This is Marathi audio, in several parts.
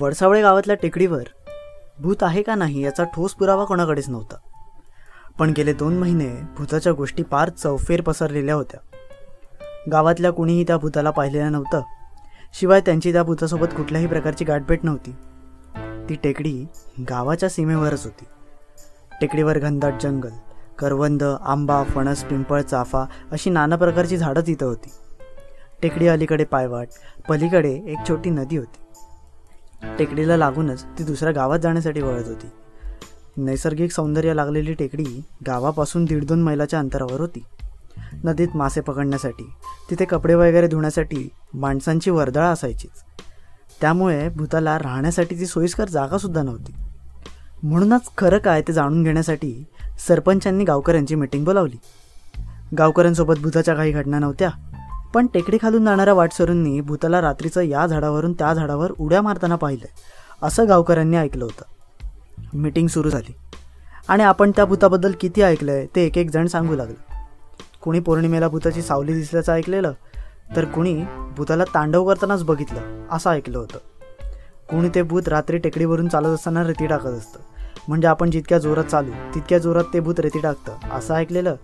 वडसावळे गावातल्या टेकडीवर भूत आहे का नाही याचा ठोस पुरावा कोणाकडेच नव्हता. पण गेले दोन महिने भूताच्या गोष्टी फार चौफेर पसरलेल्या होत्या. गावातल्या कुणीही त्या भूताला पाहिलेलं नव्हतं. शिवाय त्यांची त्या भूतासोबत कुठल्याही प्रकारची गाठभेट नव्हती. ती टेकडी गावाच्या सीमेवरच होती. टेकडीवर घनदाट जंगल करवंद आंबा फणस पिंपळ चाफा अशी नाना प्रकारची झाडं तिथं होती. टेकडी अलीकडे पायवाट पलीकडे एक छोटी नदी होती. टेकडीला लागूनच ती दुसऱ्या गावात जाण्यासाठी वळत होती. नैसर्गिक सौंदर्य लागलेली टेकडी गावापासून दीड दोन मैलाच्या अंतरावर होती. नदीत मासे पकडण्यासाठी तिथे कपडे वगैरे धुण्यासाठी माणसांची वर्दळ असायचीच. त्यामुळे भूताला राहण्यासाठी ती सोयीस्कर जागासुद्धा नव्हती. म्हणूनच खरं काय ते जाणून घेण्यासाठी सरपंचांनी गावकऱ्यांची मिटिंग बोलावली. गावकऱ्यांसोबत भूताच्या काही घटना नव्हत्या. पण टेकडी खालून जाणाऱ्या वाटसरूंनी भूताला रात्रीचं या झाडावरून त्या झाडावर उड्या मारताना पाहिलं असं गावकऱ्यांनी ऐकलं होतं. मीटिंग सुरू झाली. आणि आपण त्या भूताबद्दल किती ऐकलंय ते एक एक जण सांगू लागलं. कुणी पौर्णिमेला भूताची सावली दिसल्याचं ऐकलेलं तर कुणी भूताला तांडव करतानाच बघितलं असं ऐकलं होतं. कुणी ते भूत रात्री टेकडीवरून चालत असताना रेती टाकत असतं. म्हणजे आपण जितक्या जोरात चालू तितक्या जोरात ते भूत रेती टाकतं असं ऐकलेलं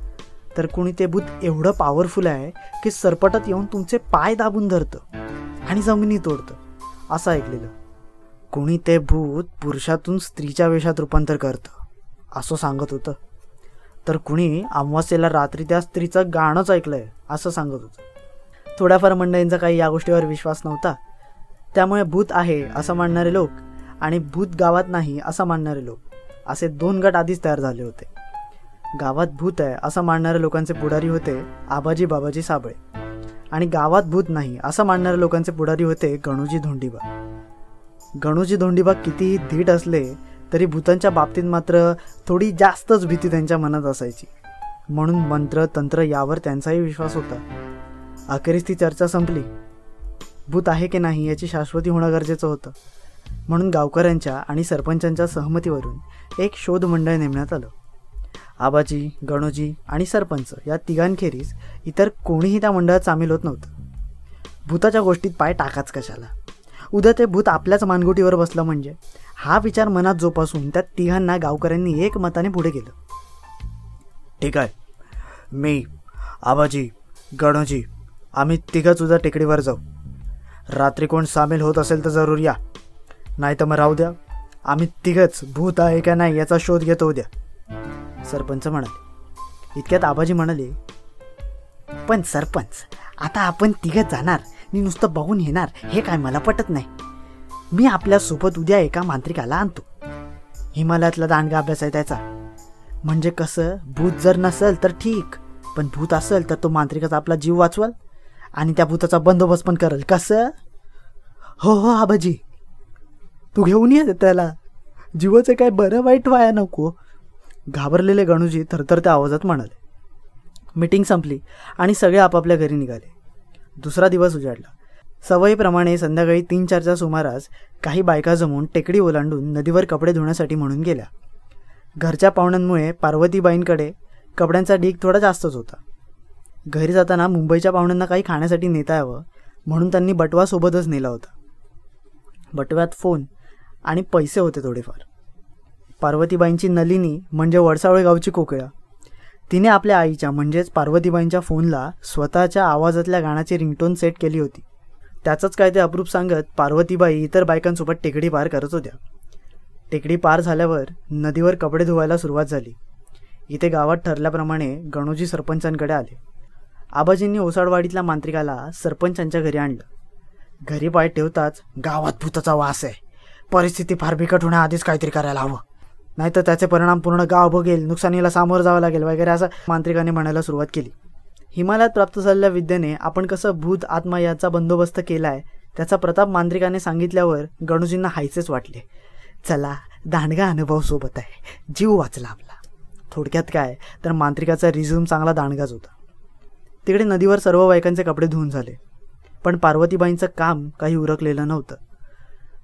तर कुणी ते भूत एवढं पॉवरफुल आहे की सरपटत येऊन तुमचे पाय दाबून धरतं आणि जमिनी तोडतं. असं ऐकलेलं. कोणी ते भूत पुरुषातून स्त्रीच्या वेशात रूपांतर करतं असं सांगत होतं. तर कुणी अमावास्येला रात्री त्या स्त्रीचं गाणंच ऐकलंय असं सांगत होतं. थोड्याफार मंडळींचा काही या गोष्टीवर विश्वास नव्हता. त्यामुळे भूत आहे असं मानणारे लोक आणि भूत गावात नाही असं मानणारे लोक. असे दोन गट आधीच तयार झाले होते. गावात भूत आहे असं मानणाऱ्या लोकांचे पुढारी होते आबाजी बाबाजी साबळे. आणि गावात भूत नाही असं मानणाऱ्या लोकांचे पुढारी होते गणूजी धोंडीबा. गणूजी धोंडीबा कितीही धीट असले तरी भूतांच्या बाबतीत मात्र थोडी जास्तच भीती त्यांच्या मनात असायची. म्हणून मंत्र तंत्र यावर त्यांचाही विश्वास होता. अखेरीस ती चर्चा संपली. भूत आहे की नाही याची शाश्वती होणं गरजेचं होतं. म्हणून गावकऱ्यांच्या आणि सरपंचांच्या सहमतीवरून एक शोध मंडळ नेमण्यात आलं. आबाजी गणोजी आणि सरपंच या तिघांखेरीज इतर कोणीही त्या मंडळात सामील होत नव्हतं. भूताच्या गोष्टीत पाय टाकाच कशाला? उद्या ते भूत आपल्याच मानगुटीवर बसलं म्हणजे? हा विचार मनात जोपासून त्या तिघांना गावकऱ्यांनी एक मताने पुढे केलं. ठीक आहे. मी आबाजी गणोजी आम्ही तिघंच उद्या टेकडीवर जाऊ. रात्री कोण सामील होत असेल तर जरूर या. नाही तर मग राहू द्या. आम्ही तिघंच भूत आहे का नाही याचा शोध घेतो उद्या. सरपंच म्हणाले. इतक्यात आबाजी म्हणाले पण सरपंच आता आपण तिघं जाणार मी नुसतं बघून येणार हे काय मला पटत नाही. मी आपल्यासोबत उद्या एका मांत्रिकाला आणतो. हिमालयातला दांडगा अभ्यास आहे त्याचा. म्हणजे कसं भूत जर नसेल तर ठीक पण भूत असेल तर तो मांत्रिकाचा आपला जीव वाचवल आणि त्या भूताचा बंदोबस्त पण करेल. कसं? हो हो आबाजी. तू घेऊन ये त्याला. जीवाचं काय बरं वाईट व्हाया नको. घाबरलेले गणूजी थरथरत्या आवाजात म्हणाले मीटिंग संपली आणि सगळे आपापल्या घरी निघाले. दुसरा दिवस उजाडला. सवयीप्रमाणे संध्याकाळी तीन चारच्या सुमारास काही बायका जमून टेकडी ओलांडून नदीवर कपडे धुण्यासाठी म्हणून गेल्या. घरच्या पाहुण्यांमुळे पार्वतीबाईंकडे कपड्यांचा ढीक थोडा जास्तच होता. घरी जाताना मुंबईच्या पाहुण्यांना काही खाण्यासाठी नेता यावं म्हणून त्यांनी बटवासोबतच नेला होता. बटव्यात फोन आणि पैसे होते थोडेफार. पार्वतीबाईंची नलिनी म्हणजे वडसावळे गावची कोकिळा. तिने आपल्या आईच्या म्हणजेच पार्वतीबाईंच्या फोनला स्वतःच्या आवाजातल्या गाण्याची रिंगटोन सेट केली होती. त्याचंच काय ते अप्रूप सांगत पार्वतीबाई इतर बायकांसोबत टेकडी पार करत होत्या. टेकडी पार झाल्यावर नदीवर कपडे धुवायला सुरुवात झाली. इथे गावात ठरल्याप्रमाणे गणोजी सरपंचांकडे आले. आबाजींनी ओसाडवाडीतल्या मांत्रिकाला सरपंचांच्या घरी आणलं. घरी पाय ठेवताच गावात भूताचा वास आहे. परिस्थिती फार बिकट होण्याआधीच काहीतरी करायला हवं. नाहीतर त्याचे परिणाम पूर्ण गाव बघेल नुकसानीला सामोरं जावं लागेल वगैरे असं मांत्रिकाने म्हणायला सुरुवात केली. हिमालयात प्राप्त झालेल्या विद्येने आपण कसं भूत आत्मा याचा बंदोबस्त केला आहे त्याचा प्रताप मांत्रिकाने सांगितल्यावर गणूजींना हायचेच वाटले. चला दांडगा अनुभव सोबत आहे. जीव वाचला आपला. थोडक्यात काय तर मांत्रिकाचा रिझ्यूम चांगला दांडगाच होता. तिकडे नदीवर सर्व बायकांचे कपडे धुवून झाले. पण पार्वतीबाईंचं काम काही उरकलेलं नव्हतं.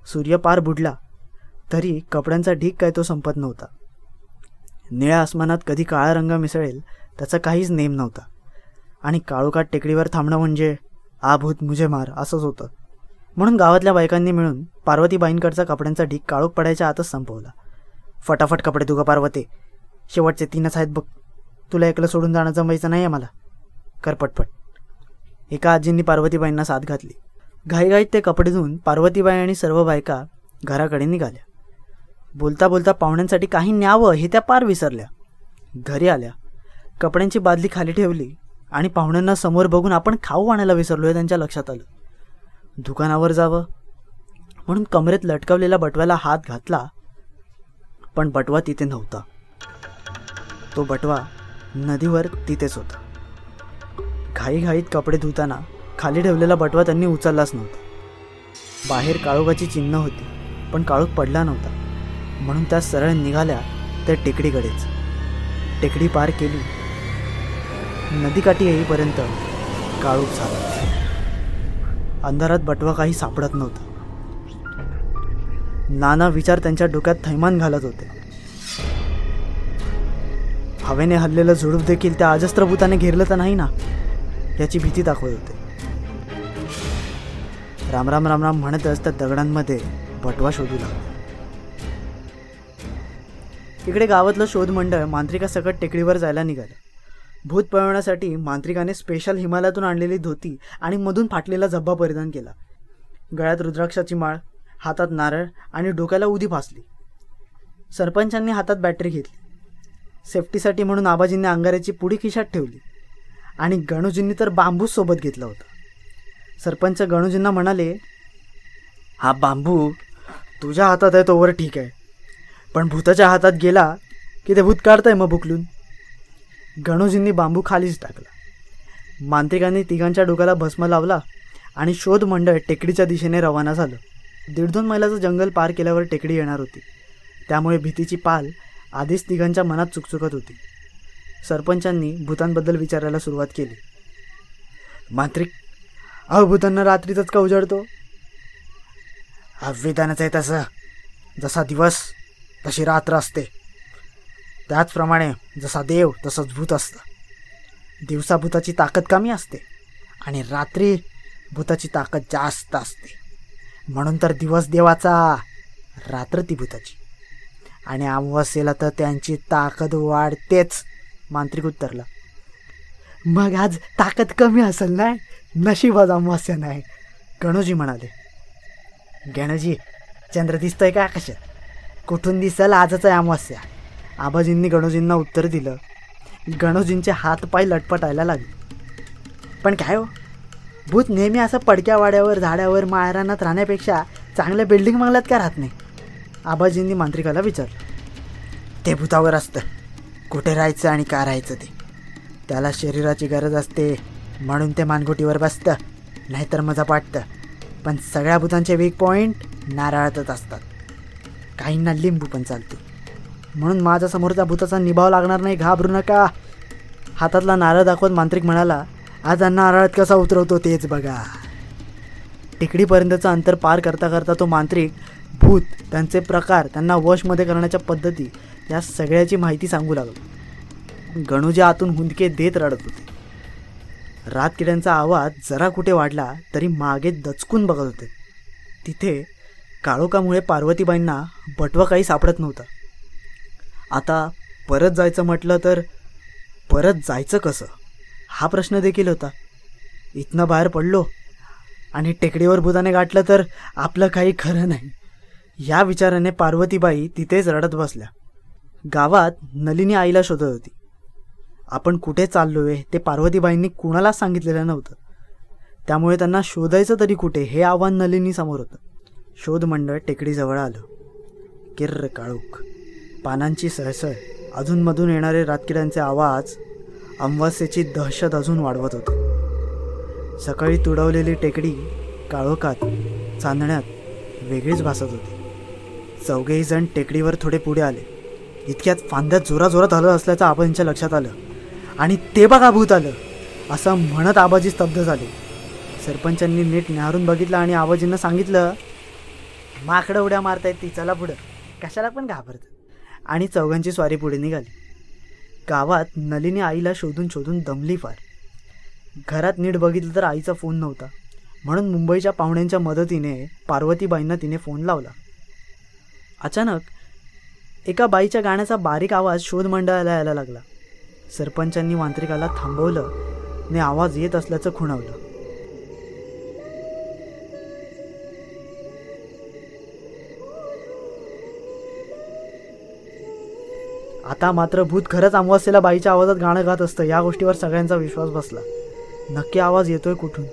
सूर्य पार बुडला तरी कपड्यांचा ढीक काय तो संपत नव्हता. निळ्या आसमानात कधी काळा रंग मिसळेल त्याचा काहीच नेम नव्हता. आणि काळोखात टेकडीवर थांबणं म्हणजे आभूत मुझे मार असंच होतं. म्हणून गावातल्या बायकांनी मिळून पार्वतीबाईंकडचा कपड्यांचा ढीक काळोख पडायच्या आतच संपवला. फटाफट कपडे तुगा पार्वते. शेवटचे तीनच आहेत बघ. तुला एकलं सोडून जाणं जमायचं नाही आहे मला. कर पटपट एका आजींनी पार्वतीबाईंना साथ घातली. घाईघाईत ते कपडे धुवून पार्वतीबाई आणि सर्व बायका घराकडे निघाल्या. बोलता बोलता पाहुण्यांसाठी काही न्यावं हे त्या पार विसरल्या. घरी आल्या. कपड्यांची बादली खाली ठेवली आणि पाहुण्यांना समोर बघून आपण खाऊ आणायला विसरलो हे त्यांच्या लक्षात आलं. दुकानावर जावं. म्हणून कमरेत लटकवलेल्या बटव्याला हात घातला. पण बटवा तिथे नव्हता. तो बटवा नदीवर तिथेच होता. घाईघाईत कपडे धुताना खाली ठेवलेला बटवा त्यांनी उचललाच नव्हता. बाहेर काळोखाची चिन्ह होती पण काळोख पडला नव्हता. म्हणून त्या सरळ निघाल्या त्या टेकडीकडेच. टेकडी पार केली. नदीकाठी येईपर्यंत काळूप झाला. अंधारात बटवा काही सापडत नव्हता. नाना विचार त्यांच्या डोक्यात थैमान घालत होते. हवेने हल्लेलं झुडूप देखील त्या अजस्त्रभूताने घेरलं तर नाही ना? याची भीती दाखवत होते. रामराम रामराम म्हणतच त्या दगडांमध्ये बटवा शोधू लागला. इकडे गावातलं शोध मंडळ मांत्रिकासकट टेकडीवर जायला निघालं. भूत पळवण्यासाठी मांत्रिकाने स्पेशल हिमालयातून आणलेली धोती आणि मधून फाटलेला झब्बा परिधान केला. गळ्यात रुद्राक्षाची माळ हातात नारळ आणि डोक्याला उदी फासली सरपंचांनी हातात बॅटरी घेतली. सेफ्टीसाठी म्हणून आबाजींनी अंगाऱ्याची पुडी खिशात ठेवली. आणि गणूजींनी तर बांबूच सोबत घेतला होता. सरपंच गणूजींना म्हणाले हा बांबू तुझ्या हातात आहे तोवर ठीक आहे. पण भूताच्या हातात गेला की ते भूत काढतंय मग भुकलून. गणूजींनी बांबू खालीच टाकला. मांत्रिकांनी तिघांच्या डोक्याला भस्म लावला आणि शोध मंडळ टेकडीच्या दिशेने रवाना झालं. दीड दोन मैलाचं जंगल पार केल्यावर टेकडी येणार होती. त्यामुळे भीतीची पाल आधीच तिघांच्या मनात चुकचुकत होती. सरपंचांनी भूतांबद्दल विचारायला सुरुवात केली. मांत्रिक अहो भूतांना रात्रीतच का उजाडतो? हा आहे तसं. जसा दिवस तशी रात्र असते. त्याचप्रमाणे जसा देव तसंच भूत असतं. दिवसा भूताची ताकद कमी असते आणि रात्री भूताची ताकद जास्त असते. म्हणून तर दिवस देवाचा रात्र ती भूताची. आणि अमावस्येला तर त्यांची ताकद वाढतेच मांत्रिक उत्तरला. मग आज ताकद कमी असेल नाही नशीबाज अमावस्या नाही गणूजी म्हणाले. गणूजी चंद्र दिसतोय का आकाशात? कुठून दिसल आजच आहे अमावस्या. आबाजींनी गणोजींना उत्तर दिलं. गणोजींचे हातपाय लटपटायला लागले. पण काय हो? भूत नेहमी असं पडक्या वाड्यावर झाड्यावर माळरानात राहण्यापेक्षा चांगल्या बिल्डिंग बंगल्यात का राहत नाही? आबाजींनी मांत्रिकाला विचारलं. ते भूतावर असतं. कुठे राहायचं आणि का राहायचं ते? त्याला शरीराची गरज असते. म्हणून ते मानगुटीवर बसतं. नाहीतर मजा पाटतं. पण सगळ्या भूतांचे वीक पॉईंट नारळातच असतात. काहींना लिंबू पण चालते. म्हणून माझ्या समोरचा भूताचा निभाव लागणार नाही घाबरू नका. हातातला नारळ दाखवत मांत्रिक म्हणाला आज नारळात कसा उतरवतो तेच बघा. टेकडीपर्यंतचं अंतर पार करता करता तो मांत्रिक भूत त्यांचे प्रकार त्यांना वशमध्ये करण्याच्या पद्धती या सगळ्याची माहिती सांगू लागलो. गणूजा आतून हुंदके देत रडत होते. रातकिड्यांचा आवाज जरा कुठे वाढला तरी मागे दचकून बघत होते. तिथे काळोखामुळे पार्वतीबाईंना बटवा काही सापडत नव्हता. आता परत जायचं म्हटलं तर परत जायचं कसं? हा प्रश्न देखील होता. इथनं बाहेर पडलो आणि टेकडीवर भूताने गाठलं तर आपलं काही खरं नाही. या विचाराने पार्वतीबाई तिथेच रडत बसल्या. गावात नलिनी आईला शोधत होती. आपण कुठे चाललो आहे ते पार्वतीबाईंनी कुणालाच सांगितलेलं नव्हतं. त्यामुळे त्यांना शोधायचं तरी कुठे हे आव्हान नलिनी समोर होतं. शोध मंडळ टेकडीजवळ आलं. किर्र काळूक. पानांची सहसळ अजूनमधून येणारे रातकिड्यांचे आवाज अमावस्येची दहशत अजून वाढवत होते. सकाळी तुडवलेली टेकडी काळोखात चांदण्यात वेगळीच भासत होती. चौघेही जण टेकडीवर थोडे पुढे आले. इतक्यात फांद्यात जोराजोरात हलत असल्याचं आबाजींच्या लक्षात आलं. आणि ते बघा भूत आलं असं म्हणत आबाजी स्तब्ध झाले. सरपंचांनी नीट न्याहारून बघितलं आणि आबाजींना सांगितलं माकडं उड्या मारतायत ती चला पुढं. कशाला पण घाबरत आणि चौघांची स्वारी पुढे निघाली. गावात नलिनी आईला शोधून शोधून दमली फार. घरात नीट बघितलं तर आईचा फोन नव्हता. म्हणून मुंबईच्या पाहुण्यांच्या मदतीने पार्वतीबाईंना तिने फोन लावला. अचानक एका बाईच्या गाण्याचा बारीक आवाज शोध मंडळाला यायला लागला. सरपंचांनी मांत्रिकाला थांबवलं. ने आवाज येत असल्याचं खुणावलं. आता मात्र भूत खरंच अमावस्येला बाईच्या आवाजात गाणं गात असतं या गोष्टीवर सगळ्यांचा विश्वास बसला. नक्की आवाज येतोय कुठून?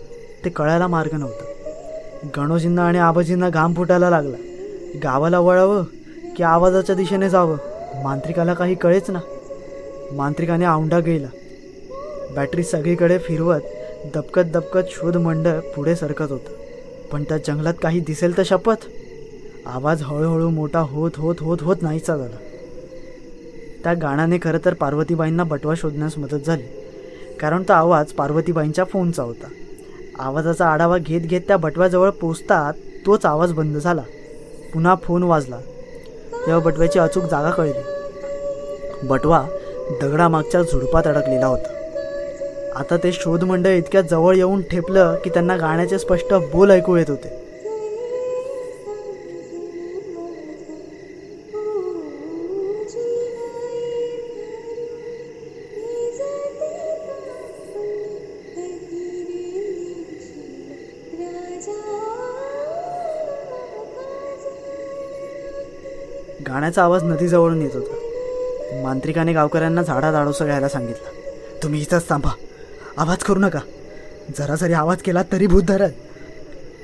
ते कळायला मार्ग नव्हता. गणोजींना आणि आबाजींना घाम फुटायला लागला. गावाला वळावं की आवाजाच्या दिशेने जावं? मांत्रिकाला काही कळेच ना. मांत्रिकाने औंढा गेला. बॅटरी सगळीकडे फिरवत दबकत दबकत शोध मंडळ पुढे सरकत होतं. पण त्या जंगलात काही दिसेल तर शपथ. आवाज हळूहळू मोठा होत होत होत होत नाहीचा झाला. त्या गाण्याने खरं तर पार्वतीबाईंना बटवा शोधण्यास मदत झाली. कारण तो आवाज पार्वतीबाईंच्या फोनचा होता. आवाजाचा आढावा घेत घेत त्या बटव्याजवळ पोचतात तोच आवाज बंद झाला. पुन्हा फोन वाजला. तेव्हा बटव्याची अचूक जागा कळली. बटवा दगडामागच्या झुडपात अडकलेला होता. आता ते शोधमंडळ इतक्या जवळ येऊन ठेपलं की त्यांना गाण्याचे स्पष्ट बोल ऐकू येत होते. गाण्याचा आवाज नदीजवळून येत होता. मांत्रिकाने गावकऱ्यांना झाडात आडोसं घ्यायला सांगितलं. तुम्ही इथंच थांबा. आवाज करू नका. जरा जरी आवाज केला तरी भूत धरत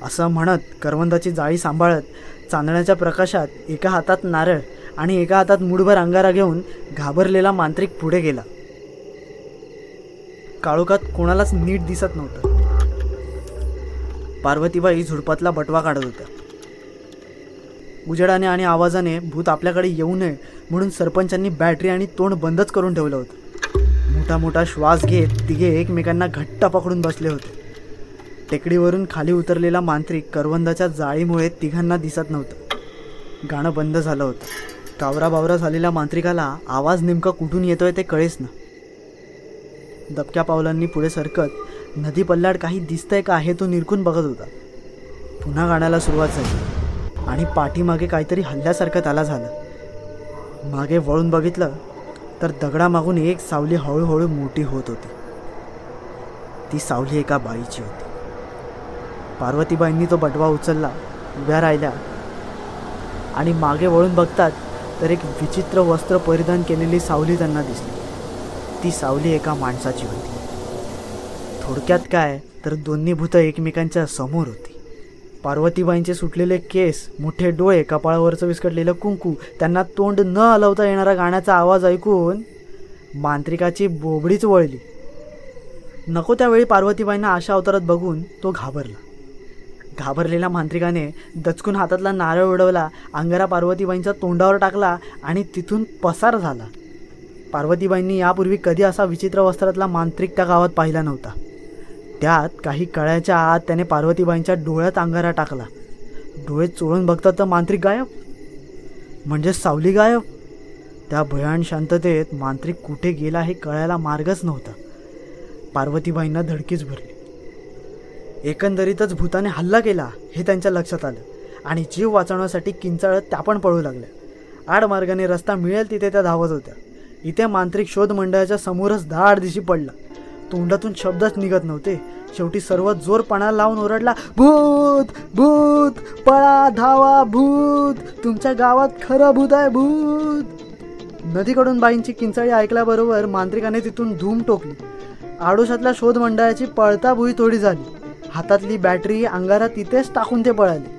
असं म्हणत करवंदाची जाळी सांभाळत चांदण्याच्या प्रकाशात एका हातात नारळ आणि एका हातात मुठभर अंगारा घेऊन घाबरलेला मांत्रिक पुढे गेला. काळोखात कोणालाच नीट दिसत नव्हतं. पार्वतीबाई झुडपातला बटवा काढत होत्या. उजेडाने आणि आवाजाने भूत आपल्याकडे येऊ नये म्हणून सरपंचांनी बॅटरी आणि तोंड बंदच करून ठेवलं होतं. मोठा मोठा श्वास घेत तिघे एकमेकांना घट्ट पकडून बसले होते. टेकडीवरून खाली उतरलेला मांत्रिक करवंदाच्या जाळीमुळे तिघांना दिसत नव्हतं. गाणं बंद झालं होतं. कावरा बावरा झालेल्या मांत्रिकाला आवाज नेमका कुठून येतोय ते कळेच ना. दबक्या पावलांनी पुढे सरकत नदी पल्ल्याड काही दिसतंय का हे तो निरखून बघत होता. पुन्हा गाण्याला सुरुवात झाली. आणि पाठीमागे काहीतरी हल्ल्यासारखं त्याला झालं. मागे वळून बघितलं तर दगडामागून एक सावली हळूहळू मोठी होत होती. ती सावली एका बाईची होती. पार्वतीबाईंनी तो बटवा उचलला उभ्या राहिल्या आणि मागे वळून बघतात तर एक विचित्र वस्त्र परिधान केलेली सावली त्यांना दिसली. ती सावली एका माणसाची होती. थोडक्यात काय तर दोन्ही भूतं एकमेकांच्या समोर होती. पार्वतीबाईंचे सुटलेले केस मोठे डोळे कपाळावरचं विस्कटलेलं कुंकू त्यांना तोंड न हलवता येणारा गाण्याचा आवाज ऐकून मांत्रिकाची बोबडीच वळली. नको त्यावेळी पार्वतीबाईंना अशा अवतारात बघून तो घाबरला. घाबरलेल्या मांत्रिकाने दचकून हातातला नारळ उडवला अंगारा पार्वतीबाईंच्या तोंडावर टाकला आणि तिथून पसार झाला. पार्वतीबाईंनी यापूर्वी कधी असा विचित्र वस्त्रातला मांत्रिक त्या गावात पाहिला नव्हता. त्यात काही कळ्याच्या आत त्याने पार्वतीबाईंच्या डोळ्यात अंगारा टाकला. डोळे चोळून बघतात तर मांत्रिक गायब. म्हणजे सावली गायब. त्या भयान शांततेत मांत्रिक कुठे गेला हे कळायला मार्गच नव्हता. पार्वतीबाईंना धडकीच भरली. एकंदरीतच भूताने हल्ला केला हे त्यांच्या लक्षात आलं. आणि जीव वाचवण्यासाठी किंचाळत त्या पण पळू लागल्या. आडमार्गाने रस्ता मिळेल तिथे त्या धावत होत्या. इथे मांत्रिक शोध मंडळाच्या समोरच धाड दिशी पडला. तोंडातून शब्दच निघत नव्हते. शेवटी सर्व जोर पणा लावून ओरडला भूत भूत पळा धावा भूत तुमच्या गावात खरं भूत आहे भूत. नदीकडून बाईंची किंचाळी ऐकल्याबरोबर मांत्रिकाने तिथून धूम टोकली. आडोशातल्या शोध मंडळाची पळता भुई थोडी झाली. हातातली बॅटरी अंगारा तिथेच टाकून ते पळाले.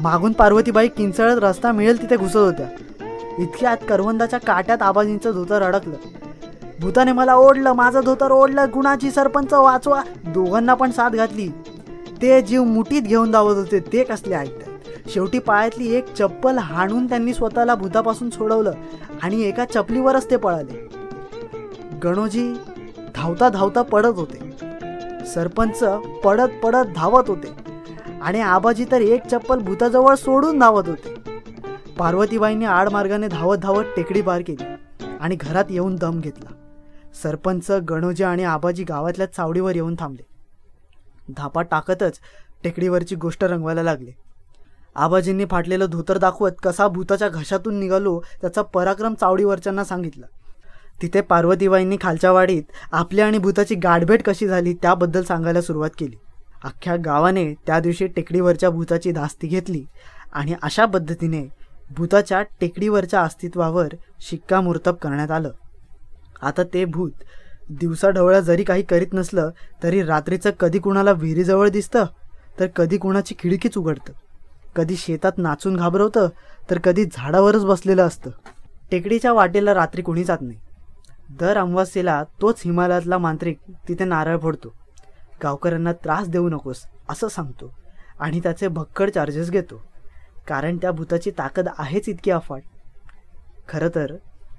मागून पार्वतीबाई किंचाळत रस्ता मिळेल तिथे घुसत होत्या. इतक्यात करवंदाच्या काट्यात आबाजींचं धोतर अडकलं. भूताने मला ओढलं माझं धोतर ओढलं गुणाची सरपंच वाचवा. दोघांना पण साथ घातली. ते जीव मुठीत घेऊन धावत होते ते कसले ऐकतात शेवटी पायातली एक चप्पल हाणून त्यांनी स्वतःला भूतापासून सोडवलं आणि एका चपलीवरच ते पळाले. गणोजी धावता धावता पडत होते. सरपंच पडत पडत धावत होते आणि आबाजी तर एक चप्पल भूताजवळ सोडून धावत होते. पार्वतीबाईंनी आडमार्गाने धावत धावत टेकडी पार केली आणि घरात येऊन दम घेतला. सरपंच गणोजी आणि आबाजी गावातल्या चावडीवर येऊन थांबले. धापा टाकतच टेकडीवरची गोष्ट रंगवायला लागली. आबाजींनी फाटलेलं धोतर दाखवत कसा भूताच्या घशातून निघालो त्याचा पराक्रम चावडीवरच्यांना सांगितला. तिथे पार्वतीबाईंनी खालच्या वाडीत आपल्या आणि भूताची गाठभेट कशी झाली त्याबद्दल सांगायला सुरुवात केली. अख्ख्या गावाने त्या दिवशी टेकडीवरच्या भूताची धास्ती घेतली आणि अशा पद्धतीने भूताच्या टेकडीवरच्या अस्तित्वावर शिक्कामोर्तब करण्यात आलं. आता ते भूत. दिवसाढवळ्या जरी काही करीत नसलं तरी रात्रीचं कधी कुणाला विहिरीजवळ दिसतं? तर कधी कुणाची खिडकीच उघडतं. कधी शेतात नाचून घाबरवतं तर कधी झाडावरच बसलेलं असतं. टेकडीच्या वाटेला रात्री कुणी जात नाही. दर अमावास्येला तोच हिमालयातला मांत्रिक तिथे नारळ फोडतो. गावकऱ्यांना त्रास देऊ नकोस असं सांगतो. आणि त्याचे भक्कड चार्जेस घेतो. कारण त्या भूताची ताकद आहेच इतकी अफाट. खरं तर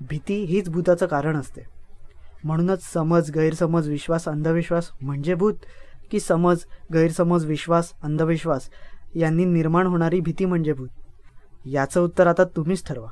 भीती हीच भूताचं कारण असते. म्हणूनच समज गैरसमज विश्वास अंधविश्वास म्हणजे भूत. की समज गैरसमज विश्वास अंधविश्वास यांनी निर्माण होणारी भीती म्हणजे भूत. याचं उत्तर आता तुम्हीच ठरवा.